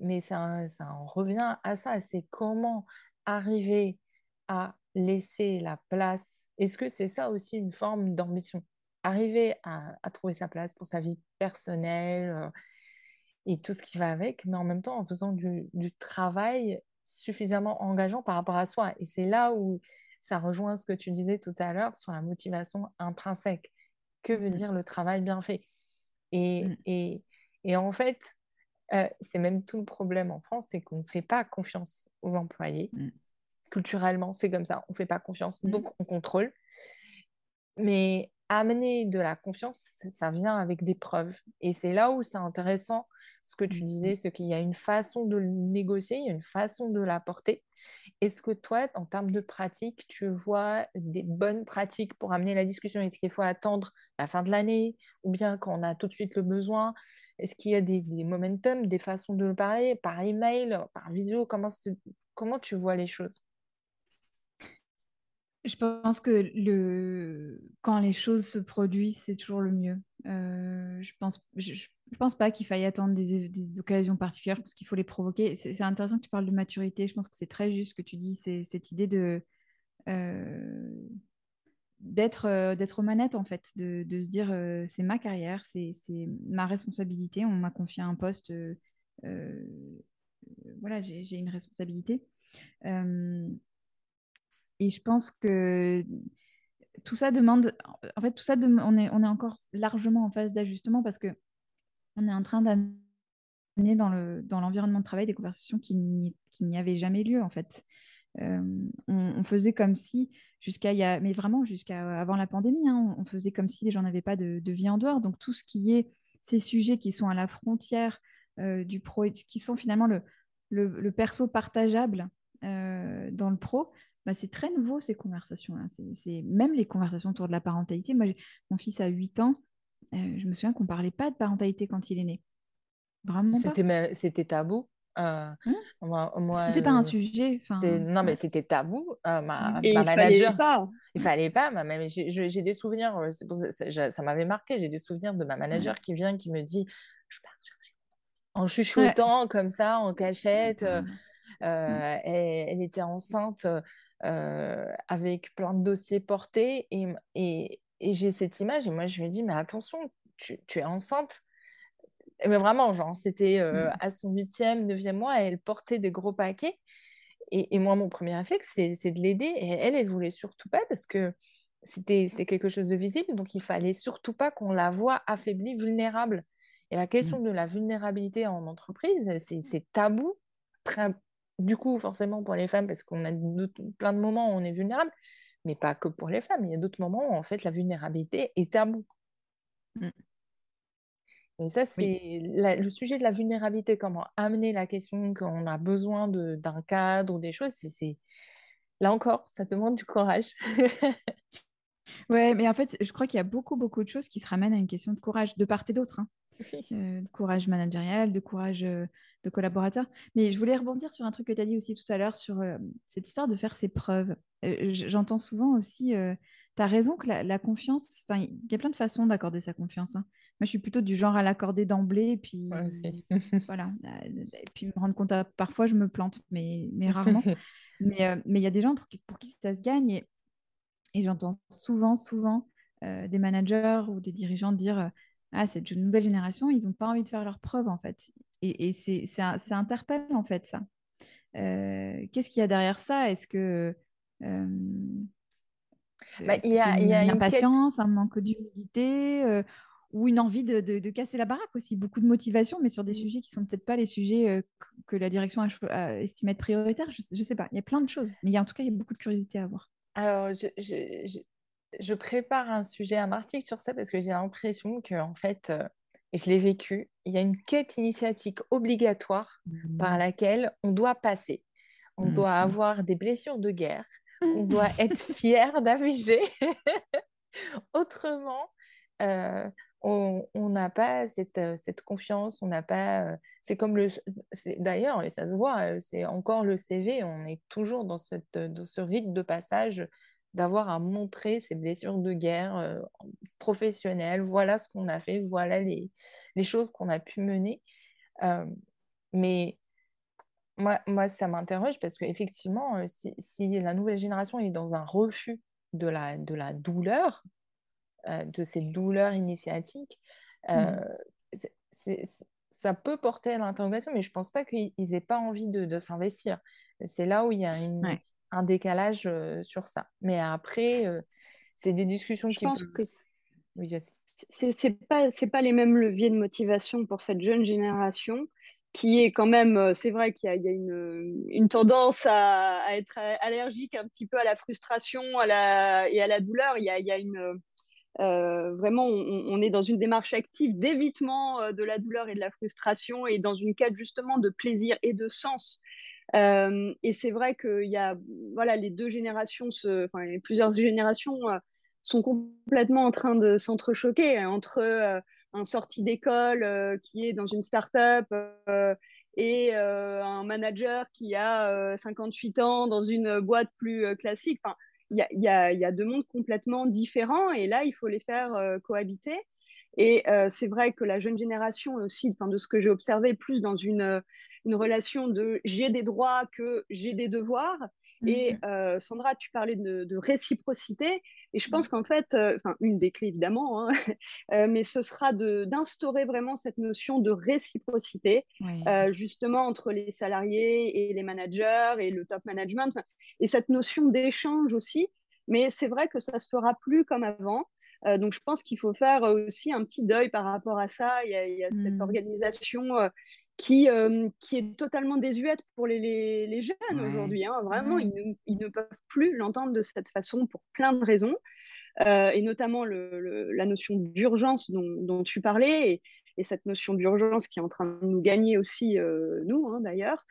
A: mais ça, ça en revient à ça, c'est comment arriver à laisser la place. Est-ce que c'est ça aussi une forme d'ambition? Arriver à, à trouver sa place pour sa vie personnelle euh, et tout ce qui va avec, mais en même temps en faisant du, du travail suffisamment engageant par rapport à soi. Et c'est là où ça rejoint ce que tu disais tout à l'heure sur la motivation intrinsèque. Que veut
C: Mm.
A: dire le travail bien fait? Et,
C: Mm.
A: et, et en fait, euh, c'est même tout le problème en France, c'est qu'on ne fait pas confiance aux employés.
C: Mm.
A: Culturellement, c'est comme ça, on ne fait pas confiance, donc on contrôle. Mais amener de la confiance, ça- vient avec des preuves. Et c'est là où c'est intéressant ce que tu disais, c'est qu'il y a une façon de le négocier, il y a une façon de l'apporter. Est-ce que toi, en termes de pratique, tu vois des bonnes pratiques pour amener la discussion? Est-ce qu'il faut attendre la fin de l'année ou bien quand on a tout de suite le besoin? Est-ce qu'il y a des, des momentum, des façons de parler, par email, par visio? Comment, comment tu vois les choses?
C: Je pense que le... quand les choses se produisent, c'est toujours le mieux. Euh, je pense, je, je- pense pas qu'il faille attendre des, des occasions particulières. Je pense qu'il faut les provoquer. C'est intéressant que tu parles de maturité. Je pense que c'est très juste que tu dis. C'est cette idée de euh, d'être euh, d'être aux manettes en fait, de, de se dire euh, c'est ma carrière, c'est ma responsabilité. On m'a confié un poste. voilà, j'ai une responsabilité. Et je pense que tout ça demande, en fait, tout ça, on est, on est encore largement en phase d'ajustement parce que on est en train d'amener dans le, dans l'environnement de travail des conversations qui n'y, qui n'y avaient jamais lieu, en fait. Euh, on, faisait comme si, jusqu'à, il y a, mais vraiment jusqu'à avant la pandémie, hein, on, faisait comme si les gens n'avaient pas de, de vie en dehors. Donc, tout ce qui est ces sujets qui sont à la frontière euh, du pro, et qui sont finalement le, le, le perso partageable euh, dans le pro, bah, c'est très nouveau ces conversations-là. C'est, c'est... Même les conversations autour de la parentalité. Moi, mon fils a 8 ans. Euh, je me souviens qu'on parlait pas de parentalité quand il est né. Vraiment pas.
A: C'était, c'était tabou. Euh, moi, moi,
C: C'était pas un
A: euh,
C: sujet.
A: non, mais c'était tabou. Euh, ma,
B: Et
A: ma
B: il fallait
A: manager,
B: pas.
A: il fallait pas. ma- même, j'ai, des souvenirs, euh, pour ça, ça- j'ai- ça m'avait marqué. J'ai des souvenirs de ma manager qui vient, qui me dit, je pars chercher en chuchotant comme ça, en cachette. euh, euh, elle, elle était enceinte euh, avec plein de dossiers portés et, et, et j'ai cette image et moi je lui dis mais attention, tu, tu es enceinte. Mais vraiment, genre, c'était euh, à son huitième, neuvième mois, elle portait des gros paquets. Et, et moi, mon premier réflexe, c'est de l'aider. Et elle, elle voulait surtout pas parce que c'était quelque chose de visible. Donc, il fallait surtout pas qu'on la voie affaiblie, vulnérable. Et la question de la vulnérabilité en entreprise, c'est tabou. Très, du coup, forcément pour les femmes, parce qu'on a plein de moments où on est vulnérable, mais pas que pour les femmes. Il y a d'autres moments où, en fait, la vulnérabilité est tabou.
C: Mm.
A: Et ça, c'est le sujet de la vulnérabilité, comment amener la question qu'on a besoin de- d'un cadre ou des choses. c'est c'est- Là encore, ça demande du courage.
C: Ouais, mais en fait, je crois qu'il y a beaucoup, beaucoup de choses qui se ramènent à une question de courage de part et d'autre. hein. Euh, de courage managérial, de courage euh, de collaborateur. Mais je voulais rebondir sur un truc que tu as dit aussi tout à l'heure sur euh, cette histoire de faire ses preuves. Euh, J'entends souvent aussi, tu as raison que la, la confiance, enfin, il y a plein de façons d'accorder sa confiance. hein. Moi, je suis plutôt du genre à l'accorder d'emblée, et puis voilà, euh, et puis me rendre compte, à- parfois je me plante, mais, mais rarement. Mais euh, mais il y a des gens pour qui, pour qui ça se gagne, et, et j'entends souvent, souvent euh, des managers ou des dirigeants dire euh, Ah, cette nouvelle génération, ils n'ont pas envie de faire leurs preuves, en fait. Et, et c'est un- c'est interpelle, en fait, ça. Euh, Qu'est-ce qu'il y a derrière ça? Est-ce que. euh,
A: Bah,
C: est-ce
A: il y a,
C: une,
A: il y a
C: une
A: une quête.
C: impatience, un manque d'humilité euh, ou une envie de, de- de casser la baraque aussi? Beaucoup de motivation, mais sur des
A: Mm.
C: sujets qui sont peut-être pas les sujets que- la direction a, a estimé être prioritaires. Je, je sais pas, il y a plein de choses, mais il y a, en tout cas, il y a beaucoup de curiosité à avoir.
A: Alors, je, je, je, je prépare un sujet, un article sur ça parce que j'ai l'impression que, en fait, euh, et je l'ai vécu, il y a une quête initiatique obligatoire par laquelle on doit passer. On
C: Mm,
A: doit avoir des blessures de guerre. On doit être fier d'aviger. Autrement, euh, on n'a pas cette, euh, cette confiance, on n'a pas... euh, c'est comme le... c'est- D'ailleurs, et ça se voit, c'est encore le CV, on est toujours dans, cette, dans ce rite de passage d'avoir à montrer ses blessures de guerre euh, professionnelles. Voilà ce qu'on a fait, voilà les, les choses qu'on a pu mener. Euh, mais moi, moi, ça m'interroge parce qu'effectivement, si, si la nouvelle génération est dans un refus de la, de la douleur, de cette douleur initiatique, mmh. ça peut porter à l'interrogation, mais je ne pense pas qu'ils n'aient pas envie de, de s'investir. C'est là où il y a une, un décalage sur ça. Mais après, c'est des discussions
B: je
A: qui
B: pense que c'est pas c'est pas les mêmes leviers de motivation pour cette jeune génération qui est quand même c'est vrai qu'il y a, y a une, une, tendance à, à, être allergique un petit peu à la frustration à la, et à la douleur il y a, y a une euh, vraiment, on, on, est dans une démarche active d'évitement de la douleur et de la frustration et dans une quête justement de plaisir et de sens. Euh, et c'est vrai qu'il y a, voilà, les deux générations, enfin, plusieurs générations euh, sont complètement en train de s'entrechoquer entre euh, un sorti d'école qui est dans une start-up et un manager qui a 58 ans dans une boîte plus classique. Il y a, y, y a, deux mondes complètement différents et là, il faut les faire cohabiter. Et euh, c'est vrai que la jeune génération aussi, de ce que j'ai observé, plus dans une, une relation de j'ai des droits que j'ai des devoirs. Et mmh euh, Sandra, tu parlais de, de, réciprocité, et je pense mmh. qu'en fait, euh, une des clés évidemment, hein, euh, mais ce sera d'instaurer vraiment cette notion de réciprocité, oui. Euh, justement entre les salariés et les managers et le top management, et cette notion d'échange aussi. Mais c'est vrai que ça se fera plus comme avant. Euh, donc, je pense qu'il faut faire aussi un petit deuil par rapport à ça. Il y a, il y a mmh. cette organisation euh, qui, euh, qui est totalement désuète pour les, les, les jeunes ouais. aujourd'hui. Hein. Vraiment, ils, ne, ils, ne, peuvent plus l'entendre de cette façon pour plein de raisons. et notamment le, le, la notion d'urgence dont, dont, tu parlais, et, et cette notion d'urgence qui est en train de nous gagner aussi, nous hein, d'ailleurs.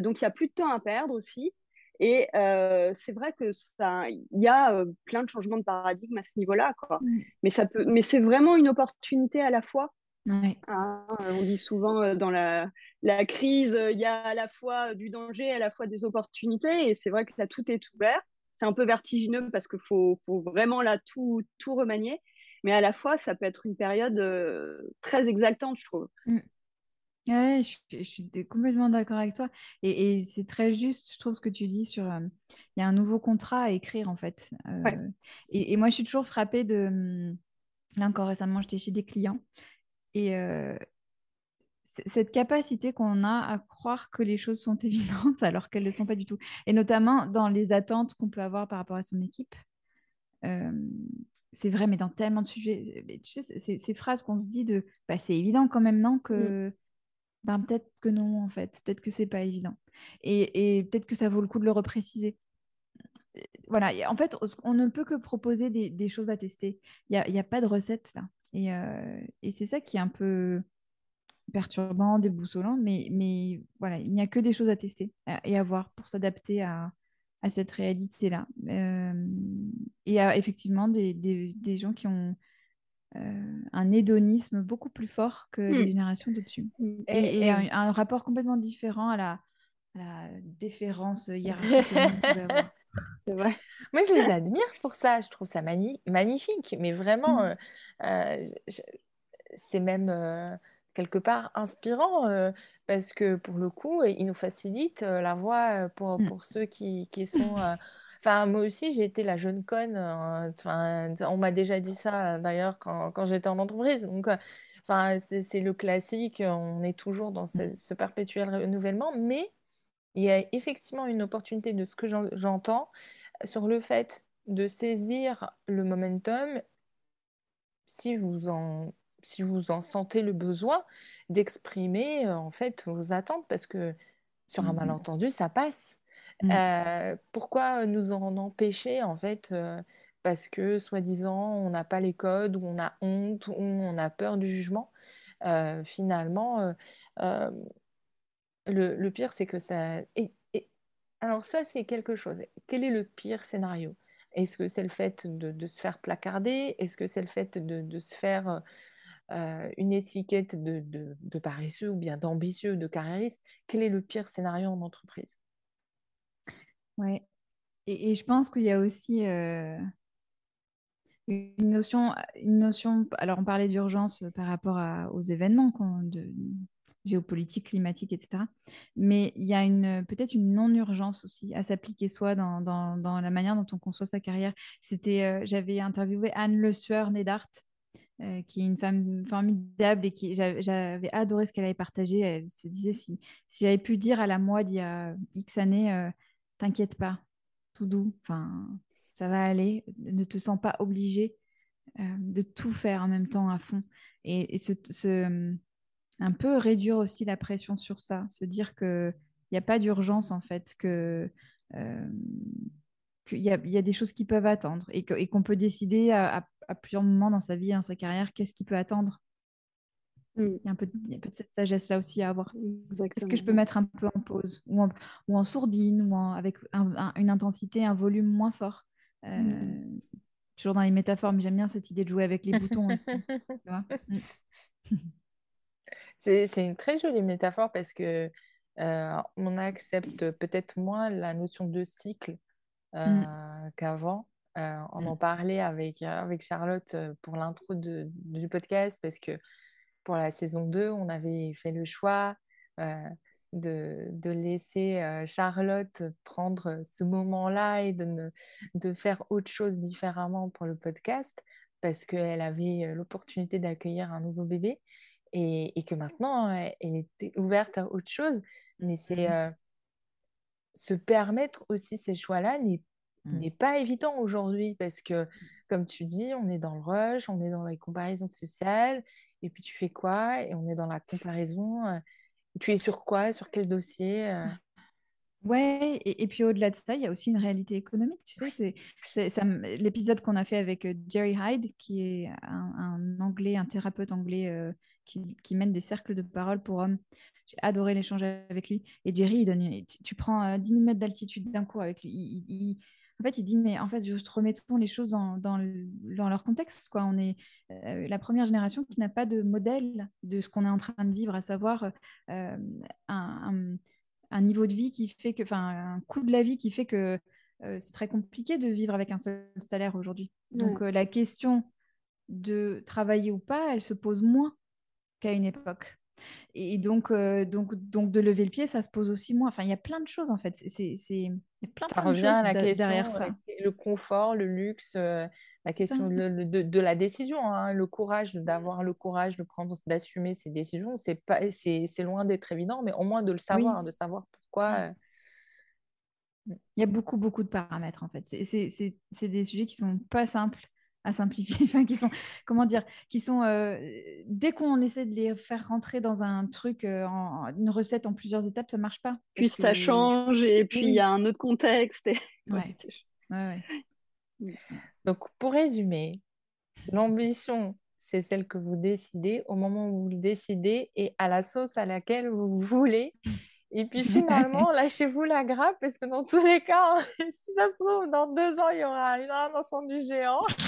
B: donc, il n'y a plus de temps à perdre aussi. Et euh, c'est vrai que ça, il y a euh, plein de changements de paradigme à ce niveau-là, quoi. Mais ça peut, mais c'est vraiment une opportunité à la fois.
C: Ouais.
B: Hein, on dit souvent euh, dans la, la crise, il y a à la fois du danger, à la fois des opportunités, et c'est vrai que là tout est ouvert. C'est un peu vertigineux parce qu'il faut, faut, vraiment là tout, tout remanier, mais à la fois ça peut être une période euh, très exaltante, je trouve.
C: Mm. Ouais, je, je, suis complètement d'accord avec toi. Et, et c'est très juste, je trouve, ce que tu dis sur... Euh, il y a un nouveau contrat à écrire, en fait. Euh,
B: ouais.
C: et, et, moi, je suis toujours frappée de... Là, encore récemment, j'étais chez des clients. Et euh, cette capacité qu'on a à croire que les choses sont évidentes alors qu'elles ne le sont pas du tout. Et notamment dans les attentes qu'on peut avoir par rapport à son équipe. C'est vrai, mais dans tellement de sujets. Tu sais, ces, phrases qu'on se dit de bah, c'est évident quand même, non, que... Mm ben, peut-être que non, en fait. Peut-être que c'est pas évident. Et, et peut-être que ça vaut le coup de le repréciser. Voilà, en fait, on ne peut que proposer des, des choses à tester. Il n'y a, a, pas de recette là. Et, euh, et c'est ça qui est un peu perturbant, déboussolant, mais, mais voilà, il n'y a que des choses à tester et à voir pour s'adapter à, à cette réalité-là. Euh, et effectivement, des, des, gens qui ont un hédonisme beaucoup plus fort que mmh. les générations de-dessus. Mmh. Et, et, et un, un, rapport complètement différent à la, à la déférence hiérarchique
A: vrai. Moi, je les admire pour ça. Je trouve ça mani magnifique. Mais vraiment, mmh. euh, c'est même euh, quelque part inspirant euh, parce que pour le coup, ils nous facilitent euh, la voie pour, pour ceux qui, qui sont Enfin, moi aussi, j'ai été la jeune conne. euh, Enfin, on m'a déjà dit ça d'ailleurs quand, quand j'étais en entreprise. Donc, euh, enfin, c'est c'est le classique. On est toujours dans ce, ce perpétuel renouvellement. Mais il y a effectivement une opportunité de ce que j'en- j'entends sur le fait de saisir le momentum si vous en, si vous en sentez le besoin d'exprimer euh, en fait vos attentes parce que sur un malentendu, ça passe.
C: Mmh.
A: Euh, pourquoi nous en empêcher en fait euh, parce que soi-disant on n'a pas les codes ou on a honte ou on a peur du jugement. Euh, finalement le, pire c'est que ça alors ça c'est quelque chose. Quel est le pire scénario? Est-ce que c'est le fait de, se faire placarder? Est-ce que c'est le fait de, de se faire une étiquette de, de paresseux ou bien d'ambitieux de carriériste? Quel est le pire scénario en entreprise?
C: Ouais. Et, je pense qu'il y a aussi euh, une notion, une notion. Alors, on parlait d'urgence par rapport aux événements de, géopolitique, climatique, etc. Mais il y a peut-être une non-urgence aussi à s'appliquer soi dans, dans, la manière dont on conçoit sa carrière. C'était, j'avais interviewé Anne Le Sueur Nédart, qui est une femme formidable et qui j'avais adoré ce qu'elle avait partagé. Elle se disait si j'avais pu dire à la moi d'il y a X années, t'inquiète pas, tout doux, ça va aller, ne te sens pas obligé de tout faire en même temps à fond. Et, ce, un peu réduire aussi la pression sur ça, se dire que il n'y a pas d'urgence en fait, que qu'il y, a des choses qui peuvent attendre et qu'on peut décider à, à, plusieurs moments dans sa vie, dans sa carrière, qu'est-ce qui peut attendre. Mm. Il, y a un peu, de, de cette sagesse-là aussi à avoir. Est-ce que je peux mettre un peu en pause ou en, ou en sourdine ou avec une intensité, un volume moins fort? Euh, mm. Toujours dans les métaphores, mais j'aime bien cette idée de jouer avec les boutons aussi.
A: Mm. C'est une très jolie métaphore parce que euh, on accepte peut-être moins la notion de cycle euh, qu'avant. On en parlait avec, avec Charlotte pour l'intro du podcast parce que pour la saison 2, on avait fait le choix de, de, laisser Charlotte prendre ce moment-là et de, de faire autre chose différemment pour le podcast parce qu'elle avait l'opportunité d'accueillir un nouveau bébé et, et, que maintenant, elle était ouverte à autre chose. Mais c'est mmh se permettre aussi ces choix-là n'est. N'est pas évident aujourd'hui parce que, comme tu dis, on est dans le rush, on est dans les comparaisons sociales, et puis tu fais quoi? Et on est dans la comparaison. Euh, tu es sur quoi? Sur quel dossier euh?
C: Ouais, et, puis au-delà de ça, il y a aussi une réalité économique. Tu sais, c'est l'épisode qu'on a fait avec euh, Jerry Hyde, qui est un, anglais, un thérapeute anglais qui, qui, mène des cercles de parole pour hommes. J'ai adoré l'échange avec lui. Et Jerry, il donne, tu, prends 10 000 mètres d'altitude d'un coup avec lui. Il, en fait, il dit, mais en fait, juste remettons les choses dans, dans, leur contexte. Quoi. On est euh, la première génération qui n'a pas de modèle de ce qu'on est en train de vivre, à savoir euh, un, un, niveau de vie qui fait que, enfin, un coût de la vie qui fait que euh, c'est très compliqué de vivre avec un seul salaire aujourd'hui. Donc, la question de travailler ou pas, elle se pose moins qu'à une époque. Et donc, euh, donc, donc, de lever le pied, ça se pose aussi moins. Enfin, il y a plein de choses en fait. C'est, plein,
A: ça revient à la question derrière ça. Le confort, le luxe, euh, la question de, de, la décision, hein. le courage, d'avoir le courage de prendre, d'assumer ses décisions. C'est pas, c'est, loin d'être évident, mais au moins de le savoir, de savoir pourquoi. Euh.
C: Il y a beaucoup, beaucoup de paramètres en fait. C'est des sujets qui sont pas simples à simplifier, enfin, qui sont, comment dire, qui sont, euh, dès qu'on essaie de les faire rentrer dans un truc, euh, en, une recette en plusieurs étapes, ça marche pas.
B: Puis ça change et puis il y a un autre contexte. Et...
C: Ouais. ouais.
A: Donc, pour résumer, l'ambition, c'est celle que vous décidez au moment où vous le décidez et à la sauce à laquelle vous voulez. Et puis finalement, lâchez-vous la grappe parce que dans tous les cas, si ça se trouve, dans deux ans, il y aura un incendie géant.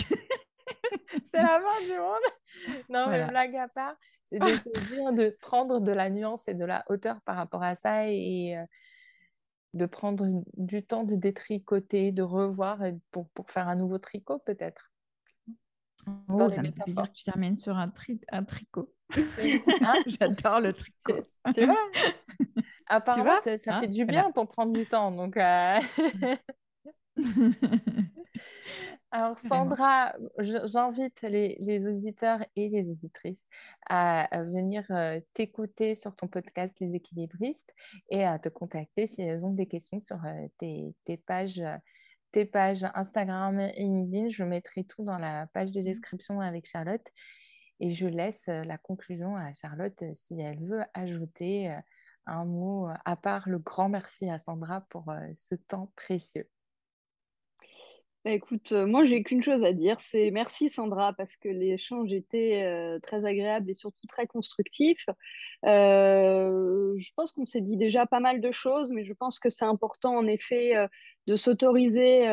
A: c'est la fin du monde. Non, mais blague à part, c'est de de prendre de la nuance et de la hauteur par rapport à ça et euh, de prendre du temps de détricoter, de revoir pour, pour faire un nouveau tricot peut-être.
C: Oh, ça me fait plaisir que tu termines sur un, tri un tricot. Hein J'adore le tricot.
A: Tu vois? Apparemment, ça, ça fait hein du bien pour prendre du temps. Donc, euh... Alors, Sandra, j'invite les, auditeurs et les auditrices à, venir euh, t'écouter sur ton podcast Les équilibristes et à te contacter si elles ont des questions sur euh, tes, pages, tes pages Instagram et LinkedIn. Je mettrai tout dans la page de mmh. description avec Charlotte et je laisse euh, la conclusion à Charlotte si elle veut ajouter un mot à part le grand merci à Sandra pour ce temps précieux.
B: Bah, écoute, euh, moi j'ai qu'une chose à dire, c'est merci Sandra parce que l'échange était euh, très agréable et surtout très constructif. Euh, je pense qu'on s'est dit déjà pas mal de choses, mais je pense que c'est important en effet de s'autoriser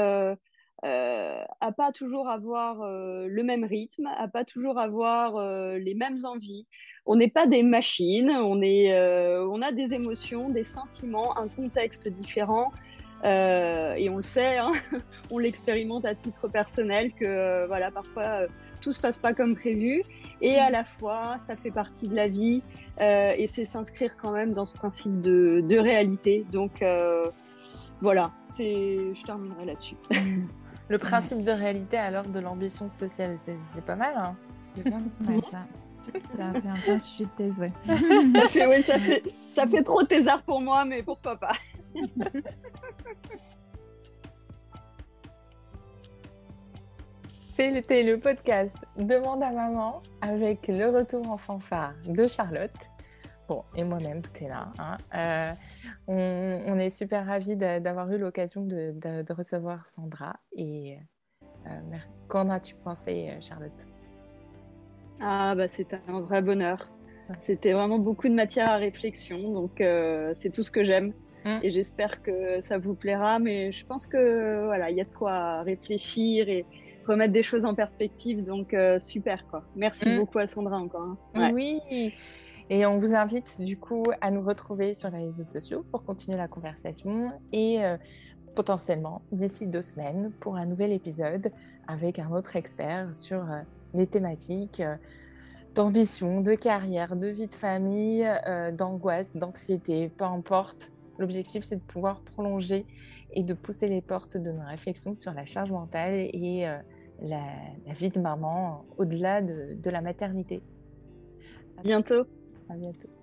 B: à pas toujours avoir le même rythme, à pas toujours avoir les mêmes envies. On n'est pas des machines, on, est, on a des émotions, des sentiments, un contexte différent. Euh, et on le sait, hein, on l'expérimente à titre personnel que euh, voilà, parfois euh, tout se passe pas comme prévu. Et à la fois, ça fait partie de la vie euh, et c'est s'inscrire quand même dans ce principe de, de réalité. Donc voilà, c'est, je terminerai là-dessus.
A: Le principe de réalité à l'heure de l'ambition sociale, c'est pas mal. Hein
C: ça. Ça fait un peu un sujet de thèse, ouais.
B: ça, fait, ouais, ça, fait, ça fait trop thésard pour moi, mais pourquoi pas.
A: C'était le podcast Demande à maman avec le retour en fanfare de Charlotte. Bon, et moi-même, tu es là. Hein. Euh, on, est super ravis d'avoir eu l'occasion de, recevoir Sandra. Et euh, qu'en as-tu pensé, Charlotte?
B: Ah, bah, c'était un vrai bonheur. C'était vraiment beaucoup de matière à réflexion, donc euh, c'est tout ce que j'aime. Hein? Et j'espère que ça vous plaira, mais je pense que voilà, il y a de quoi réfléchir et remettre des choses en perspective, donc euh, super quoi. Merci hein? beaucoup à Sandra encore.
A: Hein. Oui. Et on vous invite du coup à nous retrouver sur les réseaux sociaux pour continuer la conversation et euh, potentiellement d'ici deux semaines pour un nouvel épisode avec un autre expert sur les thématiques euh, d'ambition, de carrière, de vie de famille, euh, d'angoisse, d'anxiété, peu importe. L'objectif, c'est de pouvoir prolonger et de pousser les portes de nos réflexions sur la charge mentale et euh, la, vie de maman au-delà de, de la maternité.
B: À bientôt.
A: À bientôt.